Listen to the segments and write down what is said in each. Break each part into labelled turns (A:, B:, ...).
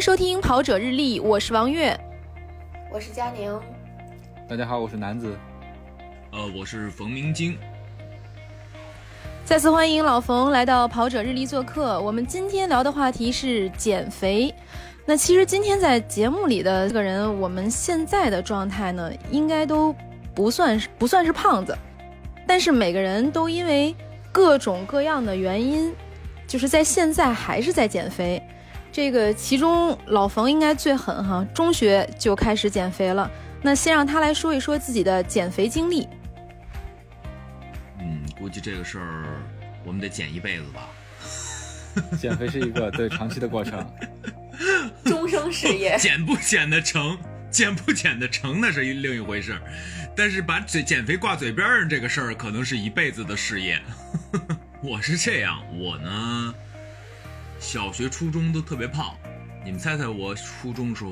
A: 迎收听《跑者日历》，我是王悦，
B: 我是佳宁。
C: 大家好，我是南子。
D: 呃，我是冯明晶。
A: 再次欢迎老冯来到《跑者日历》做客。我们今天聊的话题是减肥。那其实今天在节目里的这个人，我们现在的状态呢，应该都不算是不算是胖子，但是每个人都因为各种各样的原因，就是在现在还是在减肥。这个其中老冯应该最狠哈，中学就开始减肥了。那先让他来说一说自己的减肥经历。
D: 嗯，估计这个事儿我们得减一辈子吧。
C: 减肥是一个对长期的过程。
B: 终生事业，
D: 减不减得成，减不减得成那是一另一回事儿，但是把减减肥挂嘴边上这个事儿，可能是一辈子的事业。我是这样，我呢，小学、初中都特别胖，你们猜猜我初中时候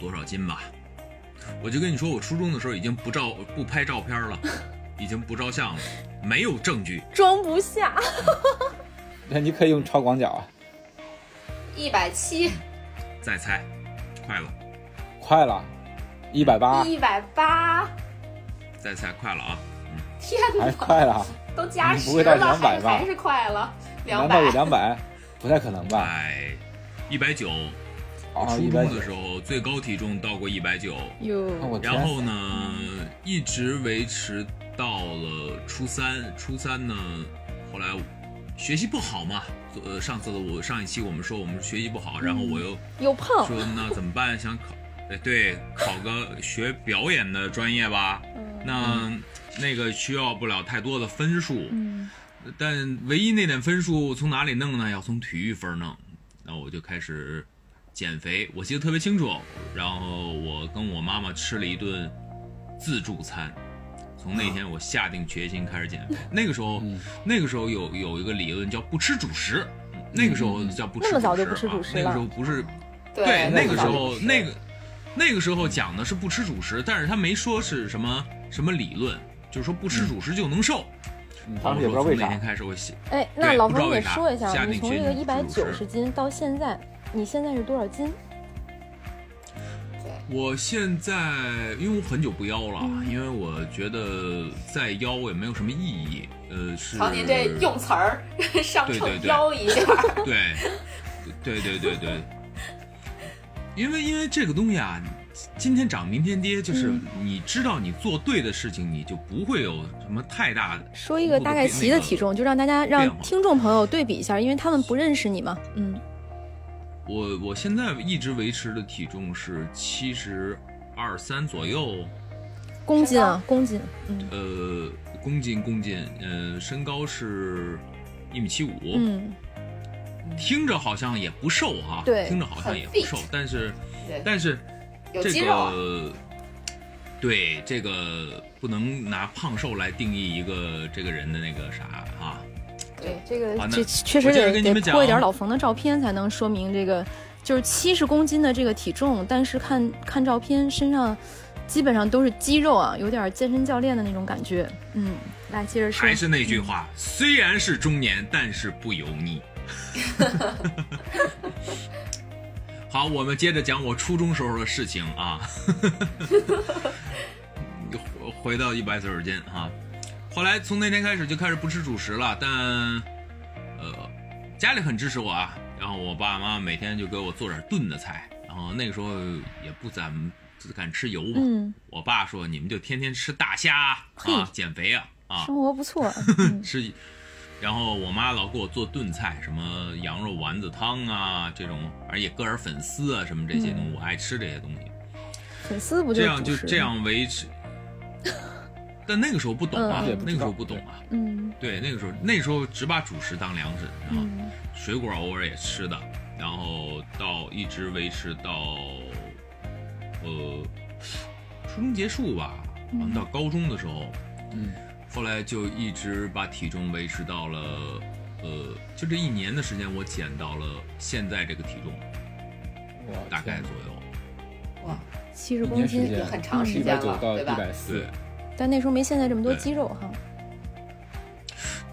D: 多少斤吧？我就跟你说，我初中的时候已经不照不拍照片了，已经不照相了，没有证据，
A: 装不下。
C: 那你可以用超广角啊，
B: 一百七。
D: 再猜，快了，
C: 快了，一百八，
B: 一百八，
D: 再猜，快了啊！
B: 天哪，
C: 还快了，
B: 都加十
C: 了，
B: 还还是快了，两
C: 百，难道有两百？不太可能吧？
D: 哎，一百九，初中的时候最高体重到过一百九，然后呢，一直维持到了初三，初三呢，后来学习不好嘛。呃，上次的我上一期我们说我们学习不好，然后我又
A: 又胖，
D: 说那怎么办？想考，哎对，考个学表演的专业吧。那那个需要不了太多的分数，但唯一那点分数从哪里弄呢？要从体育分弄。那我就开始减肥，我记得特别清楚。然后我跟我妈妈吃了一顿自助餐。从那天我下定决心开始减肥。那个时候，那个时候有有一个理论叫不吃主食。那个时候叫不吃主食。那
A: 么早就不吃主食
D: 了。那个时候不是，对，那个时候那个那个时候讲的是不吃主食，但是他没说是什么什么理论，就是说不吃主食就能瘦。
C: 当时也不知道为啥。
D: 那天开始我写。
A: 哎，那老冯你说一下，你从这个一百九十斤到现在，你现在是多少斤？
D: 我现在因为我很久不腰了，因为我觉得再腰也没有什么意义。呃，是。
B: 瞧您这用词儿，上秤腰一下。
D: 对，对对对对。因为因为这个东西啊，今天涨明天跌，就是你知道你做对的事情，你就不会有什么太大的。
A: 说一个大概齐的体重，就让大家让听众朋友对比一下，因为他们不认识你嘛。嗯。
D: 我我现在一直维持的体重是七十二三左右，
A: 公斤啊，公斤，嗯，
D: 呃，公斤公斤，呃，身高是一米七五，
A: 嗯，
D: 听着好像也不瘦哈，
A: 对，
D: 听着好像也不瘦，但是，但是这个，对这个不能拿胖瘦来定义一个这个人的那个啥啊。
A: 对这个，这确实得得拖一点老冯的照片才能说明这个，就是七十公斤的这个体重，但是看看照片身上基本上都是肌肉啊，有点健身教练的那种感觉。嗯，来接着说。
D: 还是那句话，虽然是中年，但是不油腻。好，我们接着讲我初中时候的事情啊。回到一百四十斤啊。后来从那天开始就开始不吃主食了，但，呃，家里很支持我啊。然后我爸爸妈妈每天就给我做点炖的菜。然后那个时候也不怎么敢吃油嘛。
A: 嗯。
D: 我爸说：“你们就天天吃大虾啊，减肥啊啊。”
A: 生活不错。
D: 吃。然后我妈老给我做炖菜，什么羊肉丸子汤啊这种，而且搁点粉丝啊什么这些东西，我爱吃这些东西。
A: 粉丝不就
D: 这样就这样维持。但那个时候不懂啊，那个时候不懂啊。
A: 嗯，
D: 对，那个时候那个时候只把主食当粮食，然后水果偶尔也吃的，然后到一直维持到，呃，初中结束吧，到高中的时候，
C: 嗯，
D: 后来就一直把体重维持到了，呃，就这一年的时间，我减到了现在这个体重，大概左右。
B: 哇，
A: 七十公斤
B: 很长时间了，
C: 对
B: 吧？
D: 对。
A: 但那时候没现在这么多肌肉哈。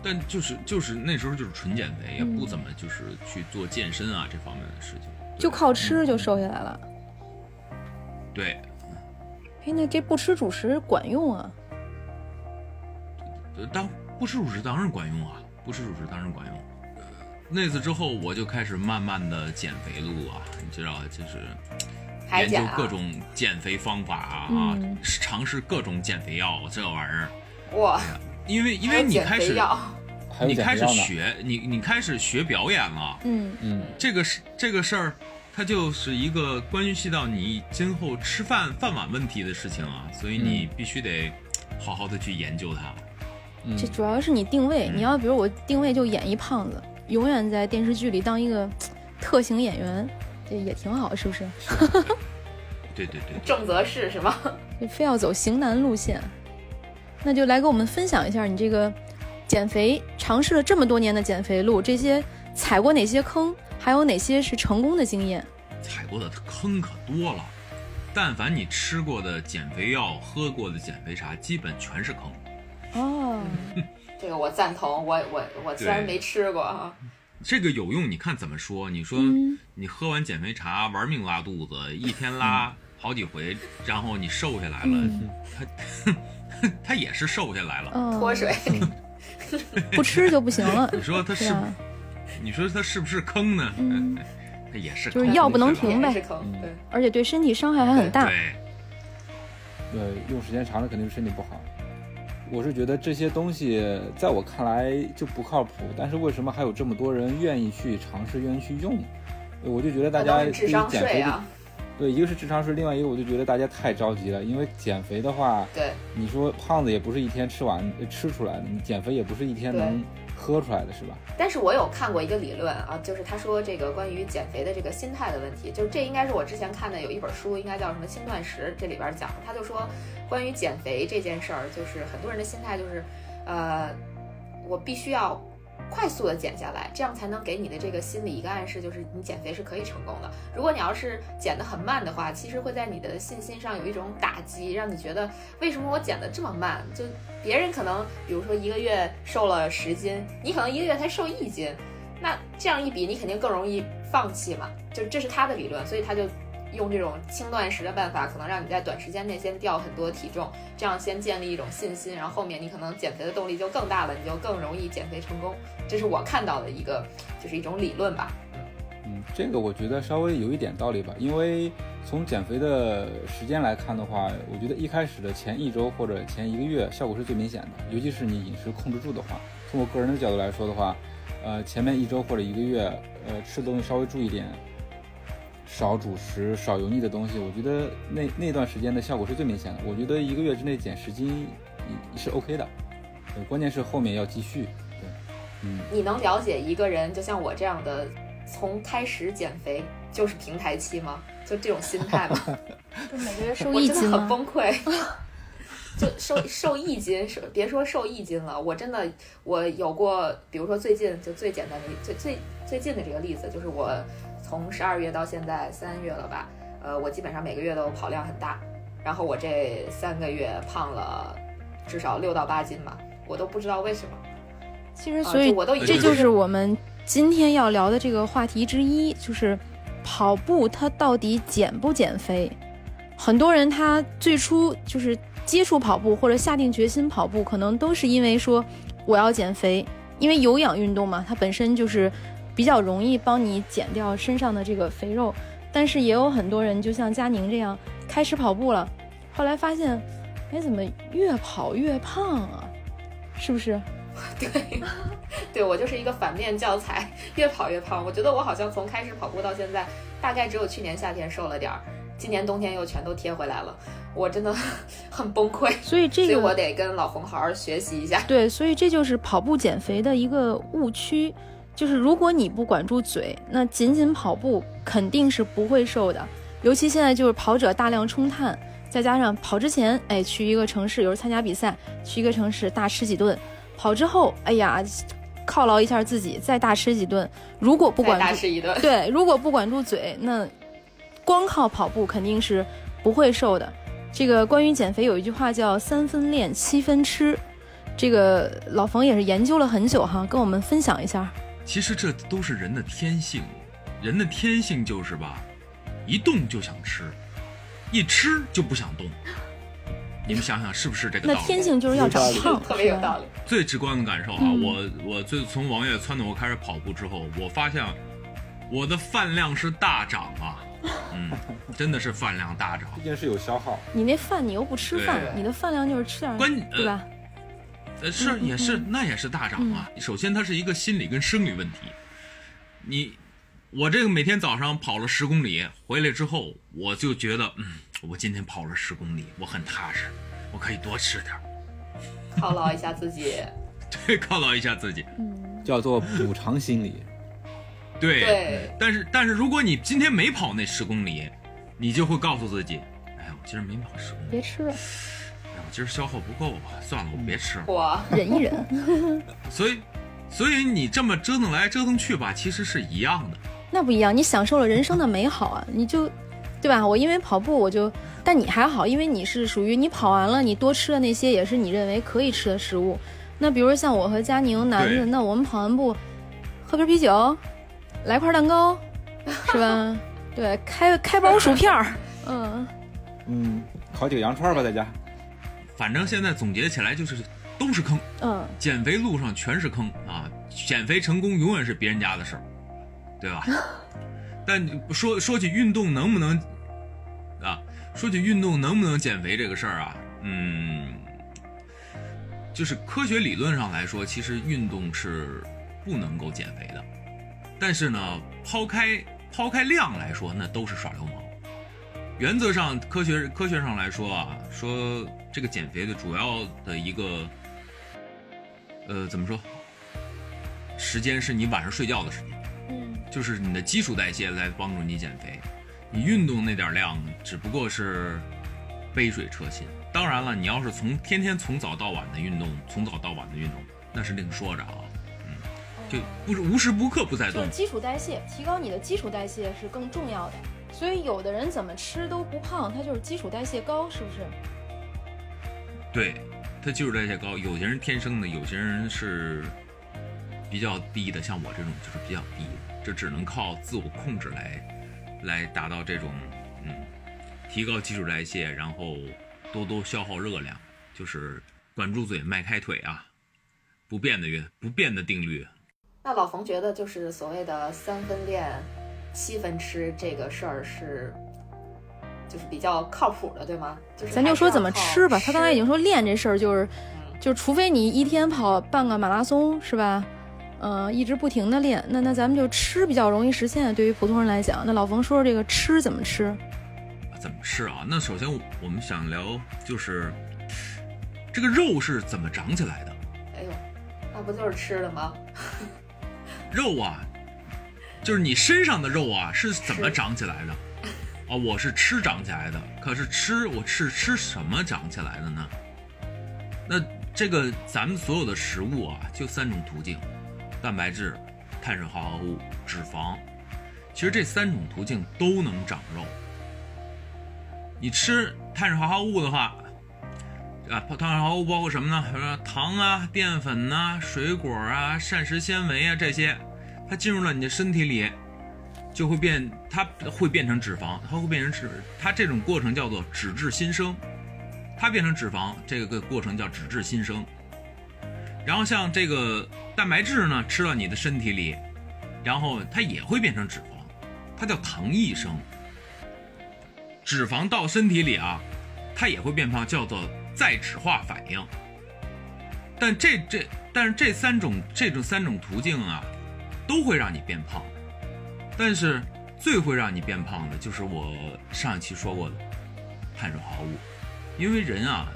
D: 但就是就是那时候就是纯减肥，也不怎么就是去做健身啊这方面的事情。
A: 就靠吃就瘦下来了。
D: 对。
A: 哎，那这不吃主食管用啊？
D: 当不吃主食当然管用啊，不吃主食当然管用。那次之后，我就开始慢慢的减肥路啊，你知道，就是研究各种减肥方法啊，尝试各种减肥药，这玩意儿。
B: 哇！
D: 因为因为你开始，你开始
C: 学，
D: 你你开始学表演了。
A: 嗯
C: 嗯，
D: 这个是这个事儿，它就是一个关系到你今后吃饭饭碗问题的事情啊，所以你必须得好好的去研究它。
A: 这主要是你定位，你要比如我定位就演一胖子，永远在电视剧里当一个 特型演员，这也挺好，是不是？
D: 对对对，
B: 正则是是吗？
A: 非要走型男路线，那就来给我们分享一下你这个减肥尝试了这么多年的减肥路，这些踩过哪些坑，还有哪些是成功的经验？
D: 踩过的坑可多了，但凡你吃过的减肥药、喝过的减肥茶，基本全是坑。
A: 哦，
B: 这个我赞同。我我我虽然没吃过哈，
D: 这个有用。你看怎么说？你说你喝完减肥茶玩命拉肚子，一天拉好几回，然后你瘦下来了，他 他也是瘦下来了，
B: 脱水，
A: 不吃就不行了。
D: 你说他是？你说他是不是坑呢？
A: 嗯，
D: 他也是，
A: 就是药不能停呗。
B: 是坑，对，
A: 而且对身体伤害还很大。
D: 对，
C: 对，用时间长了肯定是身体不好。我是觉得这些东西在我看来就不靠谱，但是为什么还有这么多人愿意去尝试、愿意去用？我就觉得大家对于减肥，对，一个是智商税，另外一个我就觉得大家太着急了，因为减肥的话，
B: 对，
C: 你说胖子也不是一天吃完吃出来的，你减肥也不是一天能。说出来的是吧？
B: 但是我有看过一个理论啊，就是他说这个关于减肥的这个心态的问题，就是这应该是我之前看的有一本书，应该叫什么《轻断食》，这里边讲，他就说关于减肥这件事儿，就是很多人的心态就是，呃，我必须要。快速的减下来，这样才能给你的这个心理一个暗示，就是你减肥是可以成功的。如果你要是减得很慢的话，其实会在你的信心上有一种打击，让你觉得为什么我减得这么慢？就别人可能，比如说一个月瘦了十斤，你可能一个月才瘦一斤，那这样一比，你肯定更容易放弃嘛。就这是他的理论，所以他就。用这种轻断食的办法，可能让你在短时间内先掉很多体重，这样先建立一种信心，然后后面你可能减肥的动力就更大了，你就更容易减肥成功。这是我看到的一个，就是一种理论吧。
C: 嗯，这个我觉得稍微有一点道理吧，因为从减肥的时间来看的话，我觉得一开始的前一周或者前一个月效果是最明显的，尤其是你饮食控制住的话。从我个人的角度来说的话，呃，前面一周或者一个月，呃，吃的东西稍微注意点。少主食，少油腻的东西，我觉得那那段时间的效果是最明显的。我觉得一个月之内减十斤是 OK 的，关键是后面要继续。对，嗯，
B: 你能了解一个人就像我这样的，从开始减肥就是平台期吗？就这种心态吗？
A: 就每个月瘦一斤
B: 很崩溃，就瘦瘦一斤，瘦别说瘦一斤了，我真的我有过，比如说最近就最简单的最最最近的这个例子，就是我。从十二月到现在三月了吧，呃，我基本上每个月都跑量很大，然后我这三个月胖了至少六到八斤吧，我都不知道为什么。
A: 其实，所以
B: 我都
A: 这就是我们今天要聊的这个话题之一，就是跑步它到底减不减肥？很多人他最初就是接触跑步或者下定决心跑步，可能都是因为说我要减肥，因为有氧运动嘛，它本身就是。比较容易帮你减掉身上的这个肥肉，但是也有很多人就像佳宁这样开始跑步了，后来发现，哎，怎么越跑越胖啊？是不是？
B: 对，对我就是一个反面教材，越跑越胖。我觉得我好像从开始跑步到现在，大概只有去年夏天瘦了点儿，今年冬天又全都贴回来了，我真的很崩溃。
A: 所以这个，
B: 所以我得跟老冯好好学习一下。
A: 对，所以这就是跑步减肥的一个误区。就是如果你不管住嘴，那仅仅跑步肯定是不会瘦的。尤其现在就是跑者大量冲碳，再加上跑之前，哎，去一个城市，有时候参加比赛，去一个城市大吃几顿；跑之后，哎呀，犒劳一下自己，再大吃几顿。如果不管
B: 大吃一顿，
A: 对，如果不管住嘴，那光靠跑步肯定是不会瘦的。这个关于减肥有一句话叫“三分练，七分吃”，这个老冯也是研究了很久哈，跟我们分享一下。
D: 其实这都是人的天性，人的天性就是吧，一动就想吃，一吃就不想动。你们想想是不是这个道
A: 那
D: 理？
A: 天性就是要长胖，
B: 特别有道
A: 理。
D: 最直观的感受啊，
A: 嗯
D: 我我最从王月撺掇我开始跑步之后，我发现我的饭量是大涨啊，嗯，真的是饭量大涨。
C: 毕竟是有消耗。
A: 你那饭你又不吃饭，你的饭量就是吃点儿，
D: 关
A: 对吧？
D: 呃，是
A: 嗯
D: 也是
A: 嗯，
D: 那也是大涨啊。首先，它是一个心理跟生理问题。你，我这个每天早上跑了十公里回来之后，我就觉得，嗯，我今天跑了十公里，我很踏实，我可以多吃点儿，
B: 犒劳一下自己。
D: 对，犒劳一下自己。
A: 嗯，
C: 叫做补偿心理。
D: 对，
B: 对，
D: 但是但是如果你今天没跑那十公里，你就会告诉自己，哎呀，我今儿没跑十公里，
A: 别吃了，
D: 今儿消耗不够啊，算了，我别吃了。
B: 我
A: 忍一忍。
D: 所以，所以你这么折腾来折腾去吧，其实是一样的。
A: 那不一样，你享受了人生的美好啊，你就，对吧？我因为跑步，我就，但你还好，因为你是属于你跑完了，你多吃的那些也是你认为可以吃的食物。那比如像我和佳宁男的，那我们跑完步，喝瓶啤酒，来块蛋糕，是吧？对，开开包薯片儿，嗯，
C: 嗯，烤几个羊串吧，在家。
D: 反正现在总结起来就是都是坑，
A: 嗯，
D: 减肥路上全是坑啊！减肥成功永远是别人家的事儿，对吧？但说说起运动能不能啊？说起运动能不能减肥这个事儿啊，嗯，就是科学理论上来说，其实运动是不能够减肥的。但是呢，抛开抛开量来说，那都是耍流氓。原则上，科学科学上来说啊，说这个减肥的主要的一个，呃，怎么说？时间是你晚上睡觉的时间，
A: 嗯，
D: 就是你的基础代谢来帮助你减肥。你运动那点量只不过是杯水车薪。当然了，你要是从天天从早到晚的运动，从早到晚的运动，那是另说着啊。嗯，就不是无时不刻不在动
A: 就是。基础代谢，提高你的基础代谢是更重要的。所以有的人怎么吃都不胖，他就是基础代谢高，是不是？
D: 对，他基础代谢高，有些人天生的，有些人是比较低的，像我这种就是比较低的，这只能靠自我控制来来达到这种嗯提高基础代谢，然后多多消耗热量，就是管住嘴，迈开腿啊，不变的运不变的定律。
B: 那老冯觉得就是所谓的三分练，七分吃这个事儿是，就是比较靠谱的，对吗？就是
A: 咱就说怎么吃吧。他刚才已经说练这事儿就是，
B: 嗯
A: 就是除非你一天跑半个马拉松，是吧？嗯、一直不停的练，那那咱们就吃比较容易实现。对于普通人来讲，那老冯说说这个吃怎么吃？
D: 怎么吃啊？那首先我们想聊就是这个肉是怎么长起来的。
B: 哎呦，那不就是吃的吗？
D: 肉啊，就是你身上的肉啊，是怎么长起来的？啊，我是吃长起来的。可是吃我是吃什么长起来的呢？那这个咱们所有的食物啊，就三种途径：蛋白质、碳水化合物、脂肪。其实这三种途径都能长肉。你吃碳水化合物的话，啊，碳水化合物包括什么呢？比如说糖啊、淀粉呐、水果啊、膳食纤维啊这些，它进入了你的身体里，就会变，它会变成脂肪，它会变成脂，它这种过程叫做脂质新生，它变成脂肪，这个过程叫脂质新生。然后像这个蛋白质呢，吃到你的身体里，然后它也会变成脂肪，它叫糖异生。脂肪到身体里啊，它也会变胖，叫做再脂化反应。但这这但是这三种这种三种途径啊，都会让你变胖。但是最会让你变胖的就是我上一期说过的碳水化合物，因为人啊，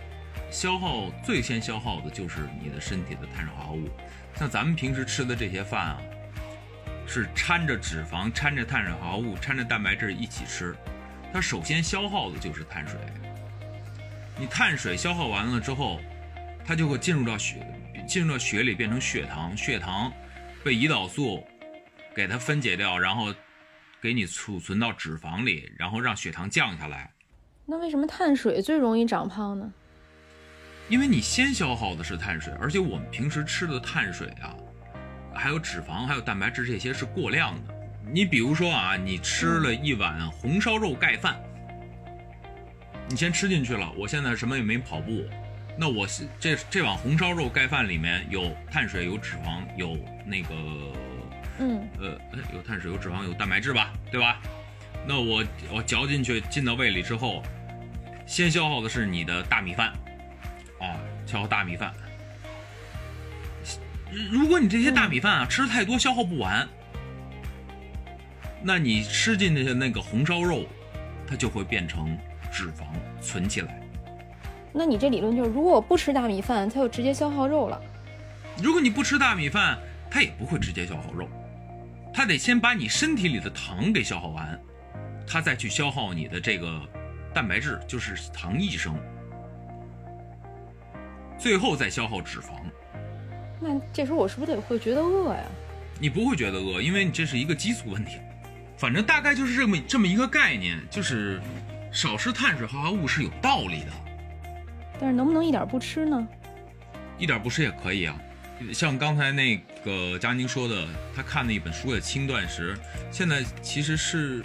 D: 消耗最先消耗的就是你的身体的碳水化合物。像咱们平时吃的这些饭啊，是掺着脂肪、掺着碳水化合物、掺着蛋白质一起吃。它首先消耗的就是碳水。你碳水消耗完了之后，它就会进入到血，进入到血里变成血糖，血糖被胰岛素给它分解掉，然后给你储存到脂肪里，然后让血糖降下来。
A: 那为什么碳水最容易长胖呢？
D: 因为你先消耗的是碳水，而且我们平时吃的碳水啊，还有脂肪、还有蛋白质这些是过量的。你比如说啊，你吃了一碗红烧肉盖饭，你先吃进去了。我现在什么也没跑步，那我这这碗红烧肉盖饭里面有碳水、有脂肪、有那个，
A: 嗯，
D: 呃，有碳水、有脂肪、有蛋白质吧，对吧？那我我嚼进去进到胃里之后，先消耗的是你的大米饭，啊，消耗大米饭。如果你这些大米饭啊吃太多，消耗不完，那你吃进去的那个红烧肉，它就会变成脂肪存起来。
A: 那你这理论就是，如果我不吃大米饭，它就直接消耗肉了。
D: 如果你不吃大米饭，它也不会直接消耗肉，它得先把你身体里的糖给消耗完，它再去消耗你的这个蛋白质，就是糖异生，最后再消耗脂肪。
A: 那这时候我是不是得会觉得饿呀？
D: 你不会觉得饿，因为你这是一个激素问题。反正大概就是这么这么一个概念，就是少吃碳水化合物是有道理的。
A: 但是能不能一点不吃呢？
D: 一点不吃也可以啊。像刚才那个佳宁说的，他看的一本书的轻断食，现在其实是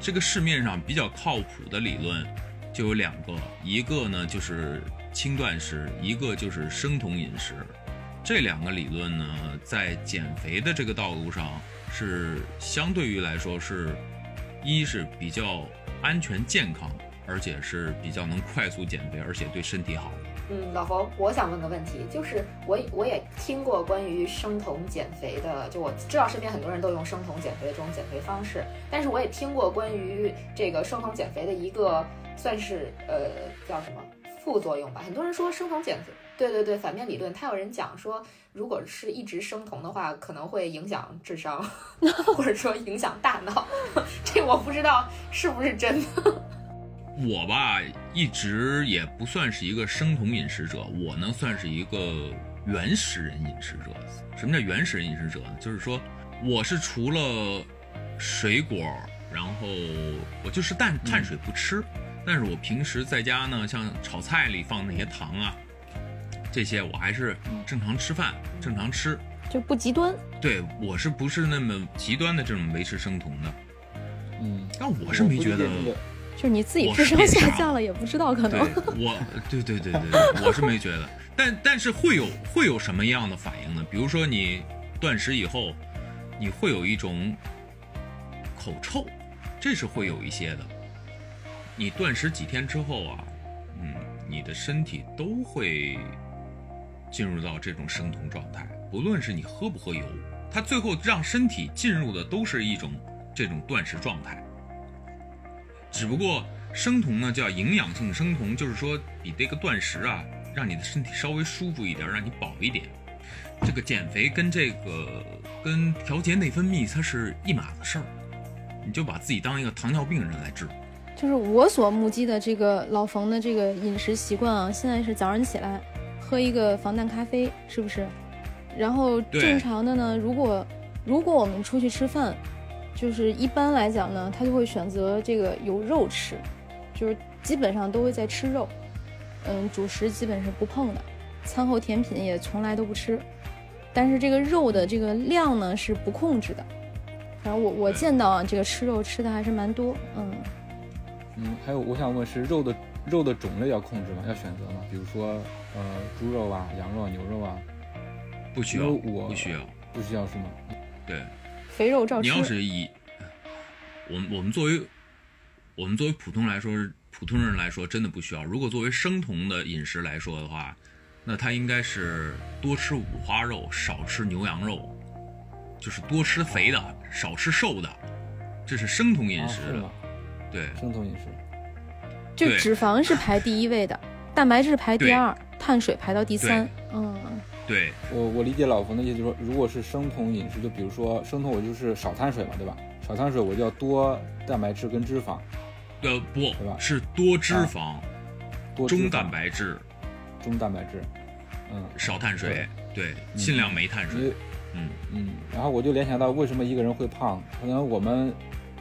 D: 这个市面上比较靠谱的理论就有两个，一个呢就是轻断食，一个就是生酮饮食。这两个理论呢，在减肥的这个道路上是相对于来说是，一是比较安全健康，而且是比较能快速减肥，而且对身体好。
B: 嗯，老冯，我想问个问题，就是我我也听过关于生酮减肥的，就我知道身边很多人都用生酮减肥的这种减肥方式，但是我也听过关于这个生酮减肥的一个算是呃叫什么副作用吧，很多人说生酮减肥。对对对，反面理论，他有人讲说，如果是一直生酮的话，可能会影响智商，或者说影响大脑。这我不知道是不是真的。
D: 我吧，一直也不算是一个生酮饮食者，我呢算是一个原始人饮食者。什么叫原始人饮食者呢？就是说，我是除了水果，然后我就是碳碳水不吃，但是我平时在家呢，像炒菜里放那些糖啊。这些我还是正常吃饭，正常吃，
A: 就不极端。
D: 对我是不是那么极端的这种维持生酮的？
C: 嗯，
D: 但我是没觉得，
A: 就是你自己智商下降了也不知道可能。
D: 我，对对对对对，我是没觉得。但但是会有会有什么样的反应呢？比如说你断食以后，你会有一种口臭，这是会有一些的。你断食几天之后啊，嗯，你的身体都会。进入到这种生酮状态，不论是你喝不喝油，它最后让身体进入的都是一种这种断食状态。只不过生酮呢叫营养性生酮，就是说比这个断食啊，让你的身体稍微舒服一点，让你饱一点。这个减肥跟这个跟调节内分泌它是一码子事儿，你就把自己当一个糖尿病人来治。
A: 就是我所目击的这个老冯的这个饮食习惯啊，现在是早上起来。喝一个防弹咖啡是不是？然后正常的呢？如果如果我们出去吃饭，就是一般来讲呢，他就会选择这个有肉吃，就是基本上都会在吃肉。嗯，主食基本是不碰的，餐后甜品也从来都不吃。但是这个肉的这个量呢是不控制的。反正我我见到啊，这个吃肉吃的还是蛮多。嗯
C: 嗯，还有我想问是肉的。肉的种类要控制吗？要选择吗？比如说，呃，猪肉啊，羊肉、牛肉啊，
D: 不需要，
C: 我
D: 不需要，
C: 不需要是吗？
D: 对，
A: 肥肉照吃。
D: 你要是以我们我们作为我们作为普通来说，普通人来说，真的不需要。如果作为生酮的饮食来说的话，那他应该是多吃五花肉，少吃牛羊肉，就是多吃肥的，少吃瘦的，这是生酮饮食
C: 的。
D: 对，
C: 生酮饮食。
A: 就脂肪是排第一位的，蛋白质排第二，碳水排到第三。嗯，
D: 对
C: 我我理解老冯的意思，就是说，如果是生酮饮食，就比如说生酮，我就是少碳水嘛，对吧？少碳水我就要多蛋白质跟脂肪。
D: 呃，不，
C: 对吧？
D: 是多脂肪，
C: 多
D: 中蛋白质，
C: 中蛋白质，嗯，
D: 少碳水，对，尽量没碳水。嗯
C: 嗯，然后我就联想到，为什么一个人会胖？可能我们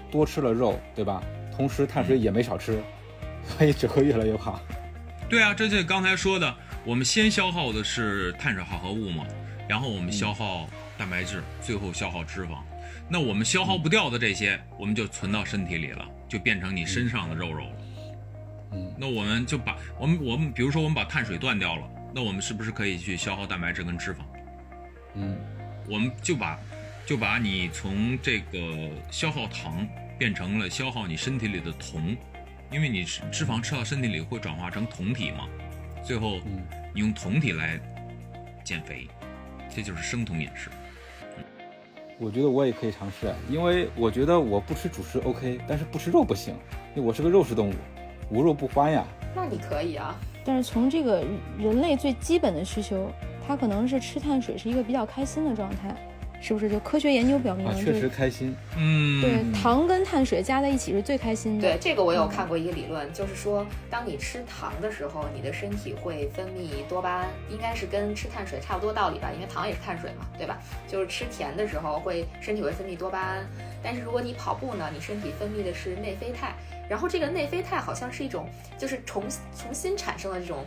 C: 多吃了肉，对吧？同时碳水也没少吃。所以只会越来越胖。
D: 对啊，这就刚才说的，我们先消耗的是碳水化合物嘛，然后我们消耗蛋白质，最后消耗脂肪。那我们消耗不掉的这些，我们就存到身体里了，就变成你身上的肉肉了。
C: 嗯，
D: 那我们就把我们我们比如说我们把碳水断掉了，那我们是不是可以去消耗蛋白质跟脂肪？
C: 嗯，
D: 我们就把就把你从这个消耗糖变成了消耗你身体里的酮，因为你脂脂肪吃到身体里会转化成酮体嘛，最后
C: 嗯
D: 你用酮体来减肥，这就是生酮饮食。
C: 我觉得我也可以尝试，因为我觉得我不吃主食 OK，但是不吃肉不行，因为我是个肉食动物，无肉不欢呀。
B: 那你可以啊，
A: 但是从这个人类最基本的需求，它可能是吃碳水是一个比较开心的状态，是不是？就科学研究表明，
C: 啊，确实开心。
D: 嗯，
A: 对糖跟碳水加在一起是最开心的。
B: 对这个我有看过一个理论，就是说，当你吃糖的时候，你的身体会分泌多巴胺，应该是跟吃碳水差不多道理吧？因为糖也是碳水嘛，对吧？就是吃甜的时候会身体会分泌多巴胺，但是如果你跑步呢，你身体分泌的是内啡肽，然后这个内啡肽好像是一种就是重重新产生的这种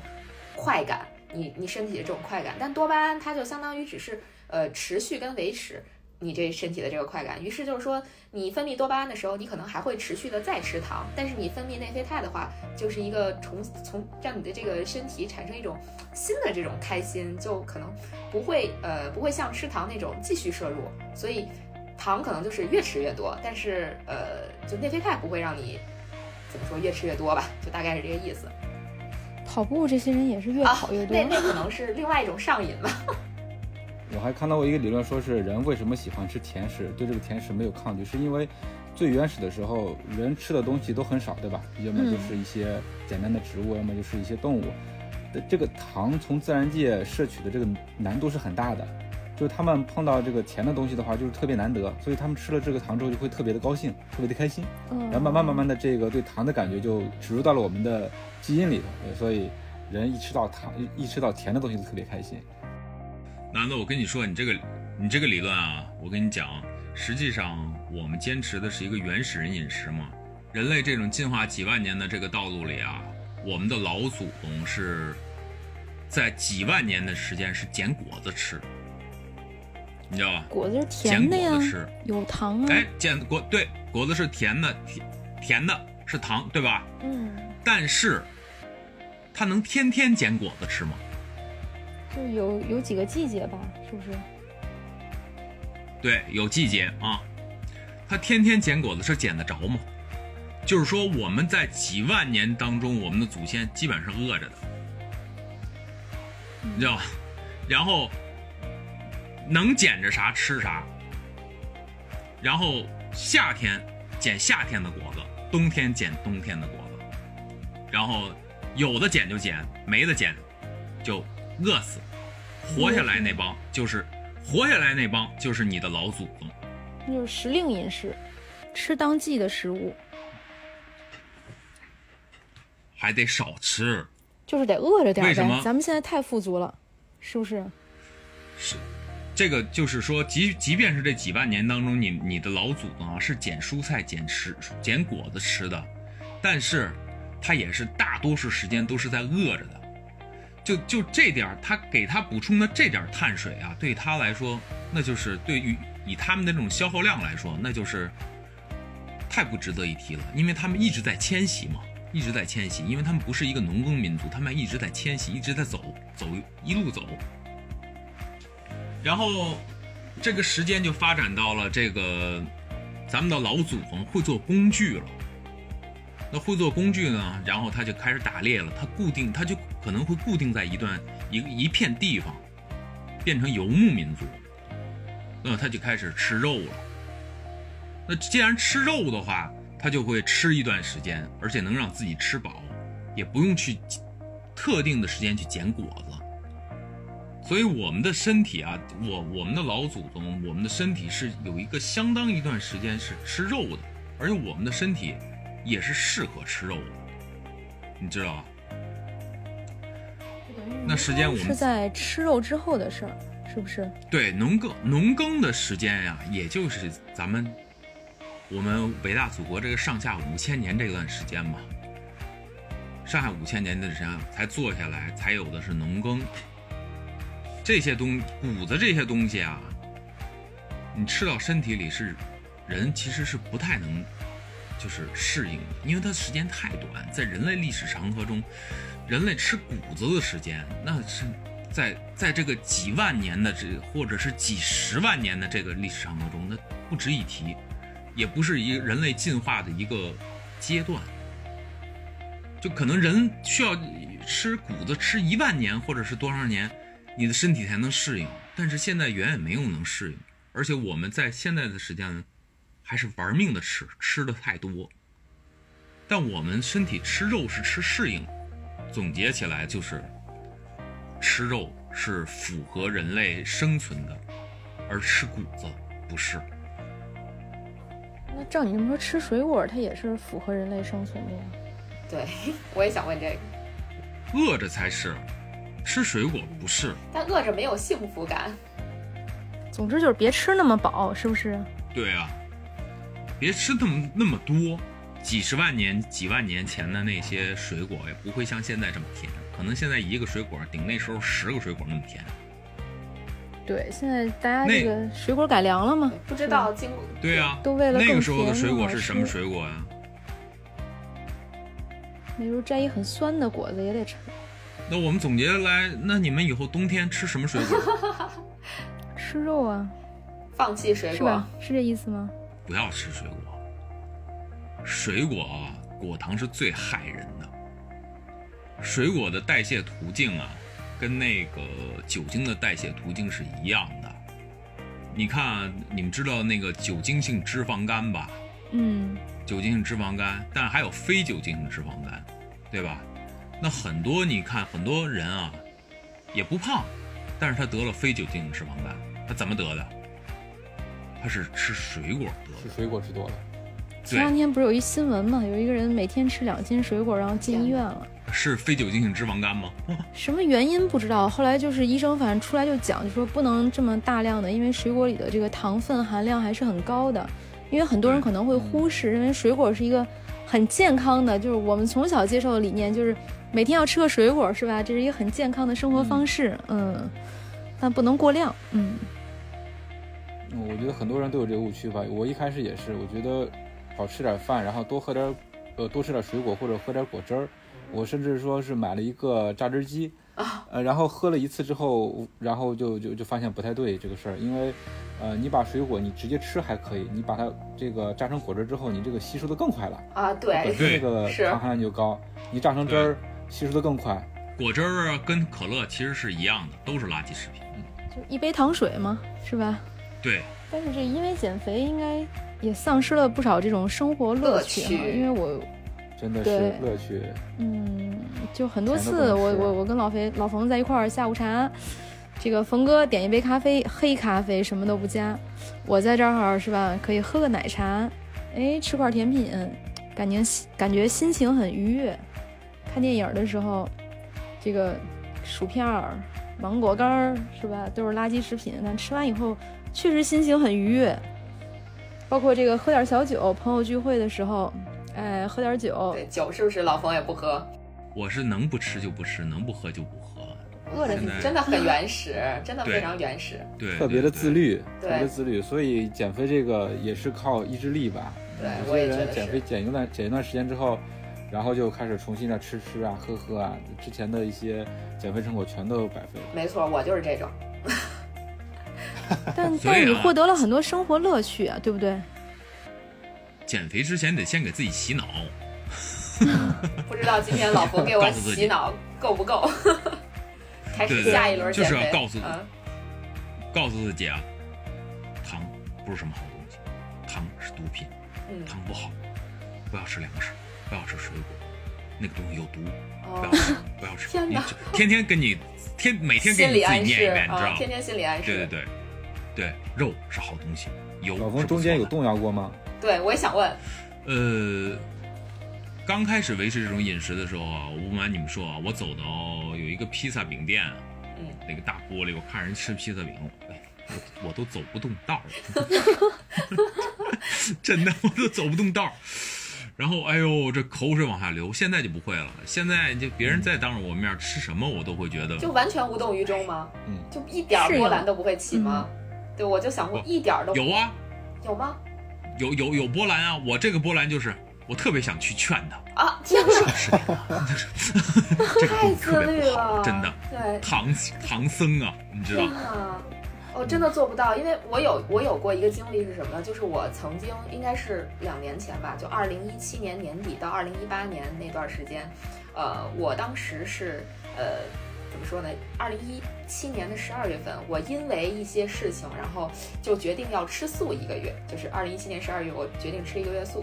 B: 快感，你你身体的这种快感，但多巴胺它就相当于只是呃持续跟维持。你这身体的这个快感，于是就是说，你分泌多巴胺的时候，你可能还会持续的再吃糖，但是你分泌内啡肽的话，就是一个从从让你的这个身体产生一种新的这种开心，就可能不会呃不会像吃糖那种继续摄入，所以糖可能就是越吃越多，但是呃就内啡肽不会让你怎么说越吃越多吧，就大概是这个意思。
A: 跑步这些人也是越
B: 啊
A: 跑越多。
B: 那那可能是另外一种上瘾吧。
C: 我还看到过一个理论，说是人为什么喜欢吃甜食，对这个甜食没有抗拒，是因为最原始的时候人吃的东西都很少，对吧？要么就是一些简单的植物，要么就是一些动物。这个糖从自然界摄取的这个难度是很大的，就是他们碰到这个甜的东西的话，就是特别难得，所以他们吃了这个糖之后就会特别的高兴，特别的开心。
A: 嗯，
C: 然后慢慢慢慢的，这个对糖的感觉就植入到了我们的基因里头，所以人一吃到糖，一一吃到甜的东西就特别开心。
D: 男的，我跟你说，你这个你这个理论啊，我跟你讲，实际上我们坚持的是一个原始人饮食嘛。人类这种进化几万年的这个道路里啊，我们的老祖宗是在几万年的时间是捡果子吃，你知道吧？
A: 果子是
D: 捡
A: 甜的呀
D: 果子，吃，
A: 有糖啊。
D: 哎，捡果对，果子是甜的，甜甜的是糖，对吧？
A: 嗯，
D: 但是他能天天捡果子吃吗？
A: 就有有几个季节吧，是不是？
D: 对，有季节啊。他天天捡果子是捡得着吗？就是说我们在几万年当中，我们的祖先基本上是饿着的，你知道吧？然后能捡着啥吃啥，然后夏天捡夏天的果子，冬天捡冬天的果子，然后有的捡就捡，没的捡就饿死。活下来那帮就是活下来那帮就是你的老祖宗。
A: 那就是时令饮食，吃当季的食物，
D: 还得少吃，
A: 就是得饿着点儿
D: 为什么。
A: 咱们现在太富足了，是不是？
D: 是这个就是说，即即便是这几万年当中，你你的老祖宗啊是捡蔬菜、捡吃、捡果子吃的，但是他也是大多数时间都是在饿着的。就就这点，他给他补充的这点碳水啊，对他来说，那就是对于以他们的这种消耗量来说，那就是太不值得一提了，因为他们一直在迁徙嘛，一直在迁徙，因为他们不是一个农耕民族，他们一直在迁徙，一直在走走一路走。然后这个时间就发展到了这个咱们的老祖宗会做工具了。那会做工具呢，然后他就开始打猎了。他固定，他就可能会固定在一段一一片地方，变成游牧民族。那他就开始吃肉了。那既然吃肉的话，他就会吃一段时间，而且能让自己吃饱，也不用去特定的时间去捡果子。所以我们的身体啊，我我们的老祖宗，我们的身体是有一个相当一段时间是吃肉的，而且我们的身体也是适合吃肉的，你知道吧？那时间我们
A: 是在吃肉之后的事儿，是不是？
D: 对农耕农耕的时间呀，也就是咱们我们伟大祖国这个上下五千年这段时间嘛。上下五千年的时间才做下来，才有的是农耕。这些东谷子这些东西啊，你吃到身体里是人其实是不太能就是适应的，因为它时间太短，在人类历史长河中，人类吃谷子的时间那是在在这个几万年的这或者是几十万年的这个历史长河中，那不值一提，也不是一人类进化的一个阶段。就可能人需要吃谷子吃一万年或者是多少年，你的身体才能适应。但是现在远远没有能适应，而且我们在现在的时间，还是玩命的吃，吃的太多。但我们身体吃肉是吃适应，总结起来就是，吃肉是符合人类生存的，而吃谷子不是。
A: 那照你这么说，吃水果它也是符合人类生存的呀？
B: 对，我也想问这个，
D: 饿着才是，吃水果不是。
B: 但饿着没有幸福感。
A: 总之就是别吃那么饱，是不是？
D: 对啊，别吃那么那么多，几十万年、几万年前的那些水果也不会像现在这么甜，可能现在一个水果顶那时候十个水果那么甜。
A: 对，现在大家
D: 那
A: 这个水果改良了吗，
B: 不知道经
D: 对啊，
A: 都为了
D: 那个时候的水果是什么水果呀、
A: 那时候摘一很酸的果子也得吃。
D: 那我们总结来，那你们以后冬天吃什么水果？
A: 吃肉啊，
B: 放弃水果
A: 是吧？？是这意思吗？
D: 不要吃水果。水果啊，果糖是最害人的。水果的代谢途径啊，跟那个酒精的代谢途径是一样的。你看，你们知道那个酒精性脂肪肝吧？
A: 嗯，
D: 酒精性脂肪肝，但还有非酒精性脂肪肝，对吧？那很多你看很多人啊，也不胖，但是他得了非酒精性脂肪肝，他怎么得的？他是吃水果得的。
C: 吃水果吃多了，
A: 前两天不是有一新闻嘛，有一个人每天吃两斤水果，然后进医院了。
D: 是非酒精性脂肪肝吗？
A: 什么原因不知道，后来就是医生反正出来就讲，就说不能这么大量的，因为水果里的这个糖分含量还是很高的。因为很多人可能会忽视，认为水果是一个很健康的，就是我们从小接受的理念，就是每天要吃个水果，是吧？这是一个很健康的生活方式，嗯，但不能过量，嗯，
C: 嗯我觉得很多人都有这个误区吧。我一开始也是，我觉得少吃点饭，然后多喝点，呃，多吃点水果或者喝点果汁儿。我甚至说是买了一个榨汁机，呃，然后喝了一次之后，然后就就就发现不太对这个事儿，因为，呃，你把水果你直接吃还可以，你把它这个榨成果汁之后，你这个吸收的更快了，
B: 啊，对
C: 本，身这个
B: 是
C: 糖含量就高，你榨成汁儿吸收的更快。
D: 果汁儿啊跟可乐其实是一样的，都是垃圾食品。
A: 就一杯糖水嘛，是吧？
D: 对，
A: 但是这因为减肥，应该也丧失了不少这种生活乐趣哈，
B: 乐趣
A: 因为我
C: 真的是乐趣，
A: 嗯，就很多次，我我我跟老肥老冯在一块儿下午茶，这个冯哥点一杯咖啡，黑咖啡什么都不加，我在这儿是吧，可以喝个奶茶，哎，吃块甜品，感觉感觉心情很愉悦。看电影的时候，这个薯片儿、芒果干儿是吧，都是垃圾食品，但吃完以后确实心情很愉悦。包括这个喝点小酒，朋友聚会的时候，哎，喝点酒，
B: 对酒是不是老冯也不喝？
D: 我是能不吃就不吃，能不喝就不喝。
A: 饿着
D: 现在
B: 真的很原始，真的非常原始。
D: 对，
C: 特别的自
D: 律。
C: 律，特别自律。所以减肥这个也是靠意志力吧。
B: 对
C: 有些
B: 我也觉得是
C: 人减肥减一段减一段时间之后，然后就开始重新的吃吃啊、喝喝啊，之前的一些减肥成果全都白费了。
B: 没错，我就是这种。
A: 但但你
D: 啊
A: 获得了很多生活乐趣啊，对不对？
D: 减肥之前得先给自己洗脑，
B: 不知道今天老婆给我洗脑够不够？开始下一轮
D: 就是
B: 减肥。
D: 要告诉
B: 嗯
D: 告诉自己啊，糖不是什么好东西，糖是毒品，
B: 嗯，
D: 糖不好，不要吃粮食，不要吃水果，那个东西有毒，不要
B: 哦，
D: 吃，不要吃。
B: 天
D: 天天跟你天每天给你自己
B: 心理暗示
D: 念一遍，你知
B: 啊，
D: 道吗？
B: 天天心理暗示。
D: 对对对，对，肉是好东西，油
C: 老
D: 是不
C: 冯中间有动摇过吗？
B: 对，我也想问，
D: 呃，刚开始维持这种饮食的时候啊，我不瞒你们说啊，我走到有一个披萨饼店，
B: 嗯，
D: 那个大玻璃，我看人吃披萨饼，哎，我我都走不动道儿，真的，我都走不动道儿。然后，哎呦，这口水往下流。现在就不会了，现在就别人再当着我面吃什么，我都会觉得
B: 就完全无动于衷吗？
C: 嗯，
B: 就一点波澜都不会起吗？对，我就想过一点儿都
D: 有啊，
B: 有吗？
D: 有有有波澜啊！我这个波澜就是我特别想去劝他
B: 啊，天哪，
D: 是 这个
B: 太自律了，
D: 真的。
B: 对，
D: 唐唐僧啊，你知道？
B: 天哪，我真的做不到，因为我有我有过一个经历是什么呢？就是我曾经应该是两年前吧，就二零一七年年底到二零一八年那段时间，呃，我当时是呃。怎么说呢？二零一七年的十二月份，我因为一些事情，然后就决定要吃素一个月。就是二零一七年十二月，我决定吃一个月素。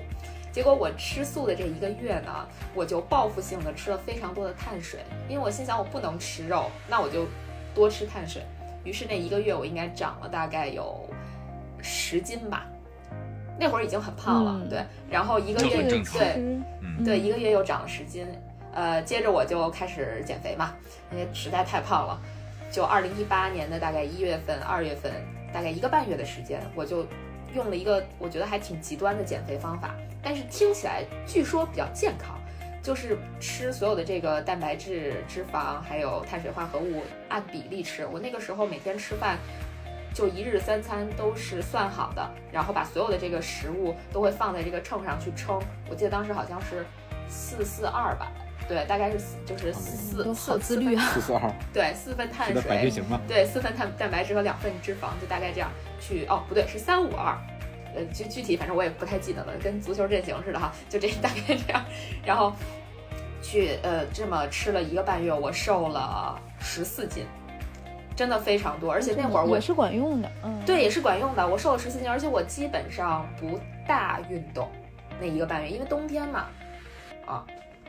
B: 结果我吃素的这一个月呢，我就报复性的吃了非常多的碳水，因为我心想我不能吃肉，那我就多吃碳水。于是那一个月我应该长了大概有十斤吧，那会儿已经很胖了，对。然后一个月对，对，一个月又长了十斤。呃，接着我就开始减肥嘛，因为实在太胖了。就二零一八年的大概一月份、二月份，大概一个半月的时间，我就用了一个我觉得还挺极端的减肥方法，但是听起来据说比较健康，就是吃所有的这个蛋白质、脂肪还有碳水化合物按比例吃。我那个时候每天吃饭就一日三餐都是算好的，然后把所有的这个食物都会放在这个秤上去称。我记得当时好像是四四二吧。对，大概是四，就是四
A: 四好自律啊，
C: 四四二，
B: 对，四份碳水，对，四份碳蛋白质和两份脂肪，就大概这样去。哦，不对，是三五二，呃，具具体反正我也不太记得了，跟足球阵型似的哈，就这大概这样。然后去呃这么吃了一个半月，我瘦了十四斤，真的非常多，而且那会儿我
A: 也是管用的，
B: 嗯，对，也是管用的，我瘦了十四斤，而且我基本上不大运动那一个半月，因为冬天嘛，啊。